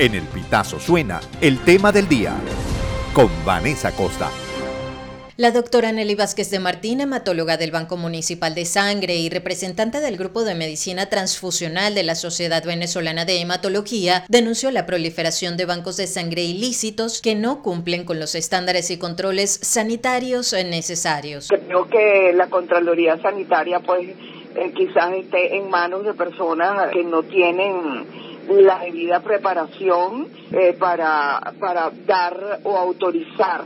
En el Pitazo suena el tema del día con Vanessa Costa. La doctora Nelly Vázquez de Martín, hematóloga del Banco Municipal de Sangre y representante del Grupo de Medicina Transfusional de la Sociedad Venezolana de Hematología, denunció la proliferación de bancos de sangre ilícitos que no cumplen con los estándares y controles sanitarios necesarios. Creo que la Contraloría Sanitaria, pues, eh, quizás esté en manos de personas que no tienen la debida preparación eh, para, para dar o autorizar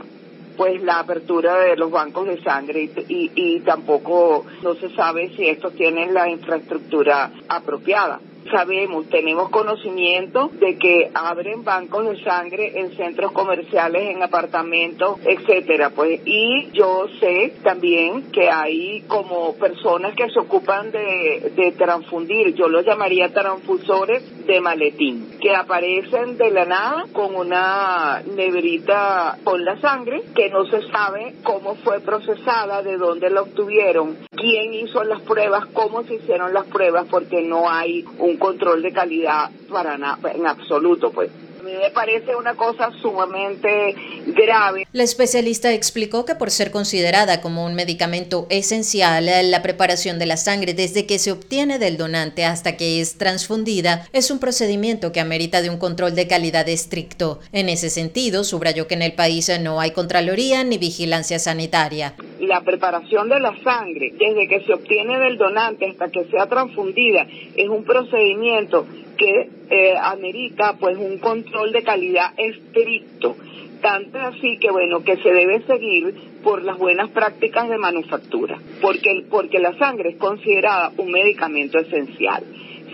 pues la apertura de los bancos de sangre y, y, y tampoco no se sabe si estos tienen la infraestructura apropiada sabemos, tenemos conocimiento de que abren bancos de sangre en centros comerciales, en apartamentos, etcétera, pues. Y yo sé también que hay como personas que se ocupan de, de transfundir, yo los llamaría transfusores de maletín, que aparecen de la nada con una neverita con la sangre que no se sabe cómo fue procesada, de dónde la obtuvieron, quién hizo las pruebas, cómo se hicieron las pruebas, porque no hay un control de calidad para nada, en absoluto, pues. Me parece una cosa sumamente grave. La especialista explicó que por ser considerada como un medicamento esencial, la preparación de la sangre desde que se obtiene del donante hasta que es transfundida es un procedimiento que amerita de un control de calidad estricto. En ese sentido, subrayó que en el país no hay contraloría ni vigilancia sanitaria. La preparación de la sangre desde que se obtiene del donante hasta que sea transfundida es un procedimiento que eh, amerita pues un control de calidad estricto. Tanto así que bueno que se debe seguir por las buenas prácticas de manufactura porque porque la sangre es considerada un medicamento esencial.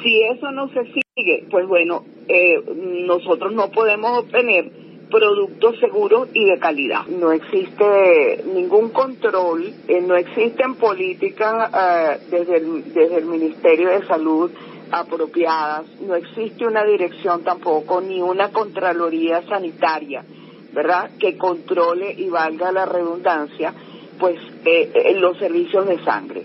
Si eso no se sigue pues bueno eh, nosotros no podemos obtener productos seguros y de calidad. No existe ningún control, eh, no existen políticas eh, desde, el, desde el Ministerio de Salud apropiadas, no existe una dirección tampoco, ni una Contraloría Sanitaria, ¿verdad?, que controle y valga la redundancia, pues eh, eh los servicios de sangre.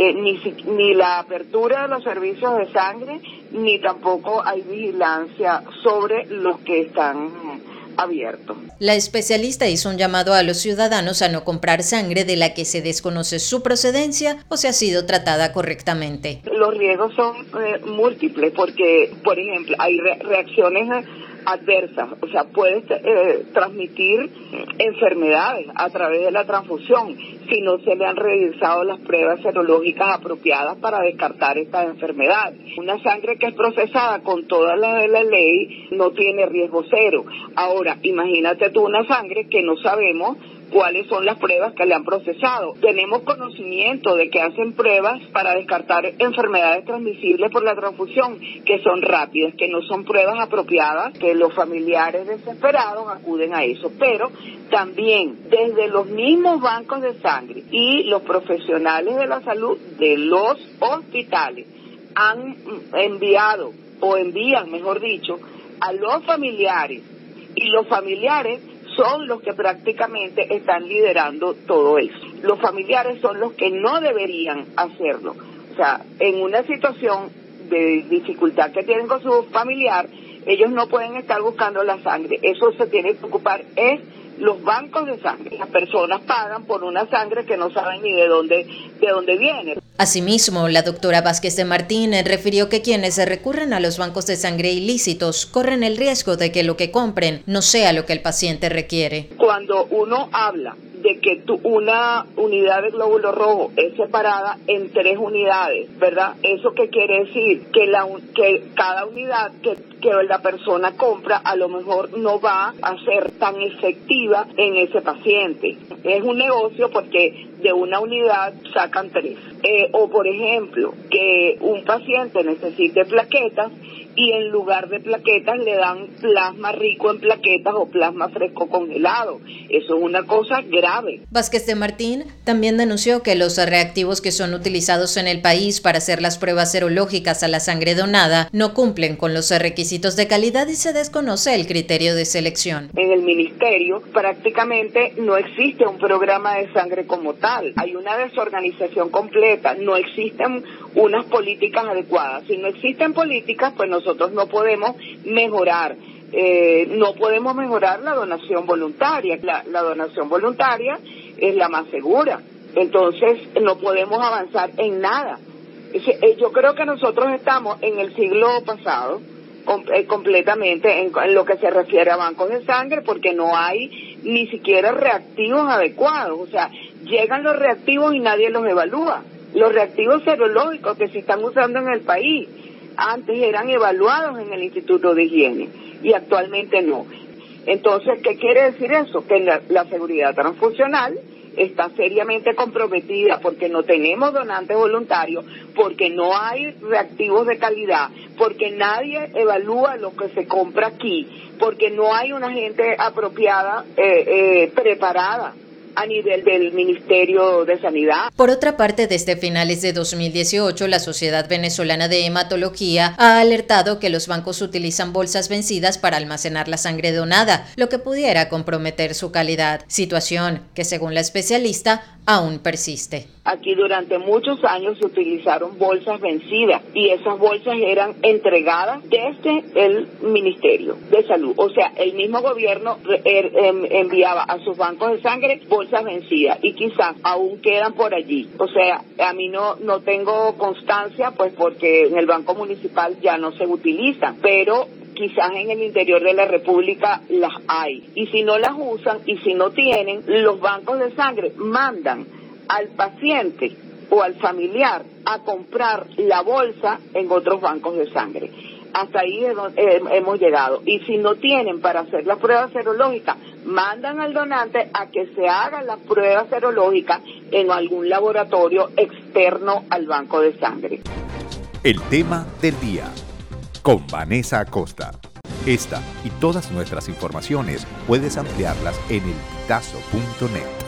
Eh, ni, ni la apertura de los servicios de sangre, ni tampoco hay vigilancia sobre los que están abierto. La especialista hizo un llamado a los ciudadanos a no comprar sangre de la que se desconoce su procedencia o se ha sido tratada correctamente. Los riesgos son eh, múltiples porque, por ejemplo, hay reacciones adversas, o sea, puede eh, transmitir enfermedades a través de la transfusión si no se le han realizado las pruebas serológicas apropiadas para descartar estas enfermedades. Una sangre que es procesada con toda la de la ley no tiene riesgo cero. Ahora, imagínate tú una sangre que no sabemos cuáles son las pruebas que le han procesado. Tenemos conocimiento de que hacen pruebas para descartar enfermedades transmisibles por la transfusión, que son rápidas, que no son pruebas apropiadas, que los familiares desesperados acuden a eso. Pero también desde los mismos bancos de sangre y los profesionales de la salud de los hospitales han enviado o envían, mejor dicho, a los familiares y los familiares son los que prácticamente están liderando todo eso. Los familiares son los que no deberían hacerlo. O sea, en una situación de dificultad que tienen con su familiar, ellos no pueden estar buscando la sangre. Eso se tiene que ocupar es los bancos de sangre. Las personas pagan por una sangre que no saben ni de dónde, de dónde viene. Asimismo, la doctora Vázquez de Martín refirió que quienes recurren a los bancos de sangre ilícitos corren el riesgo de que lo que compren no sea lo que el paciente requiere. Cuando uno habla de que tu, una unidad de glóbulo rojo es separada en tres unidades, ¿verdad? ¿Eso qué quiere decir? Que, la, que cada unidad que, que la persona compra a lo mejor no va a ser tan efectiva en ese paciente. Es un negocio porque de una unidad sacan tres. Eh, o por ejemplo, que un paciente necesite plaquetas y en lugar de plaquetas le dan plasma rico en plaquetas o plasma fresco congelado. Eso es una cosa grave. Vázquez de Martín también denunció que los reactivos que son utilizados en el país para hacer las pruebas serológicas a la sangre donada no cumplen con los requisitos de calidad y se desconoce el criterio de selección. En el ministerio prácticamente no existe un programa de sangre como tal. Hay una desorganización completa, no existen unas políticas adecuadas. Si no existen políticas, pues nosotros no podemos mejorar eh, no podemos mejorar la donación voluntaria. La, la donación voluntaria es la más segura. Entonces, no podemos avanzar en nada. Eh, yo creo que nosotros estamos en el siglo pasado eh, completamente en, lo que se refiere a bancos de sangre porque no hay ni siquiera reactivos adecuados. O sea, llegan los reactivos y nadie los evalúa. Los reactivos serológicos que se están usando en el país antes eran evaluados en el Instituto de Higiene y actualmente no. Entonces, ¿qué quiere decir eso? Que la seguridad transfuncional está seriamente comprometida porque no tenemos donantes voluntarios, porque no hay reactivos de calidad, porque nadie evalúa lo que se compra aquí, porque no hay una gente apropiada, eh, eh, preparada a nivel del Ministerio de Sanidad. Por otra parte, desde finales de 2018, la Sociedad Venezolana de Hematología ha alertado que los bancos utilizan bolsas vencidas para almacenar la sangre donada, lo que pudiera comprometer su calidad, situación que según la especialista aún persiste. Aquí durante muchos años se utilizaron bolsas vencidas y esas bolsas eran entregadas desde el Ministerio de Salud. O sea, el mismo gobierno er, em, enviaba a sus bancos de sangre bolsas vencidas y quizás aún quedan por allí. O sea, a mí no, no tengo constancia pues porque en el Banco Municipal ya no se utilizan, pero quizás en el interior de la República las hay. Y si no las usan y si no tienen, los bancos de sangre mandan al paciente o al familiar a comprar la bolsa en otros bancos de sangre. Hasta ahí hemos llegado. Y si no tienen para hacer la prueba serológica, mandan al donante a que se haga la prueba serológica en algún laboratorio externo al banco de sangre. El tema del día con Vanessa Acosta. Esta y todas nuestras informaciones puedes ampliarlas en el elpitazo.net.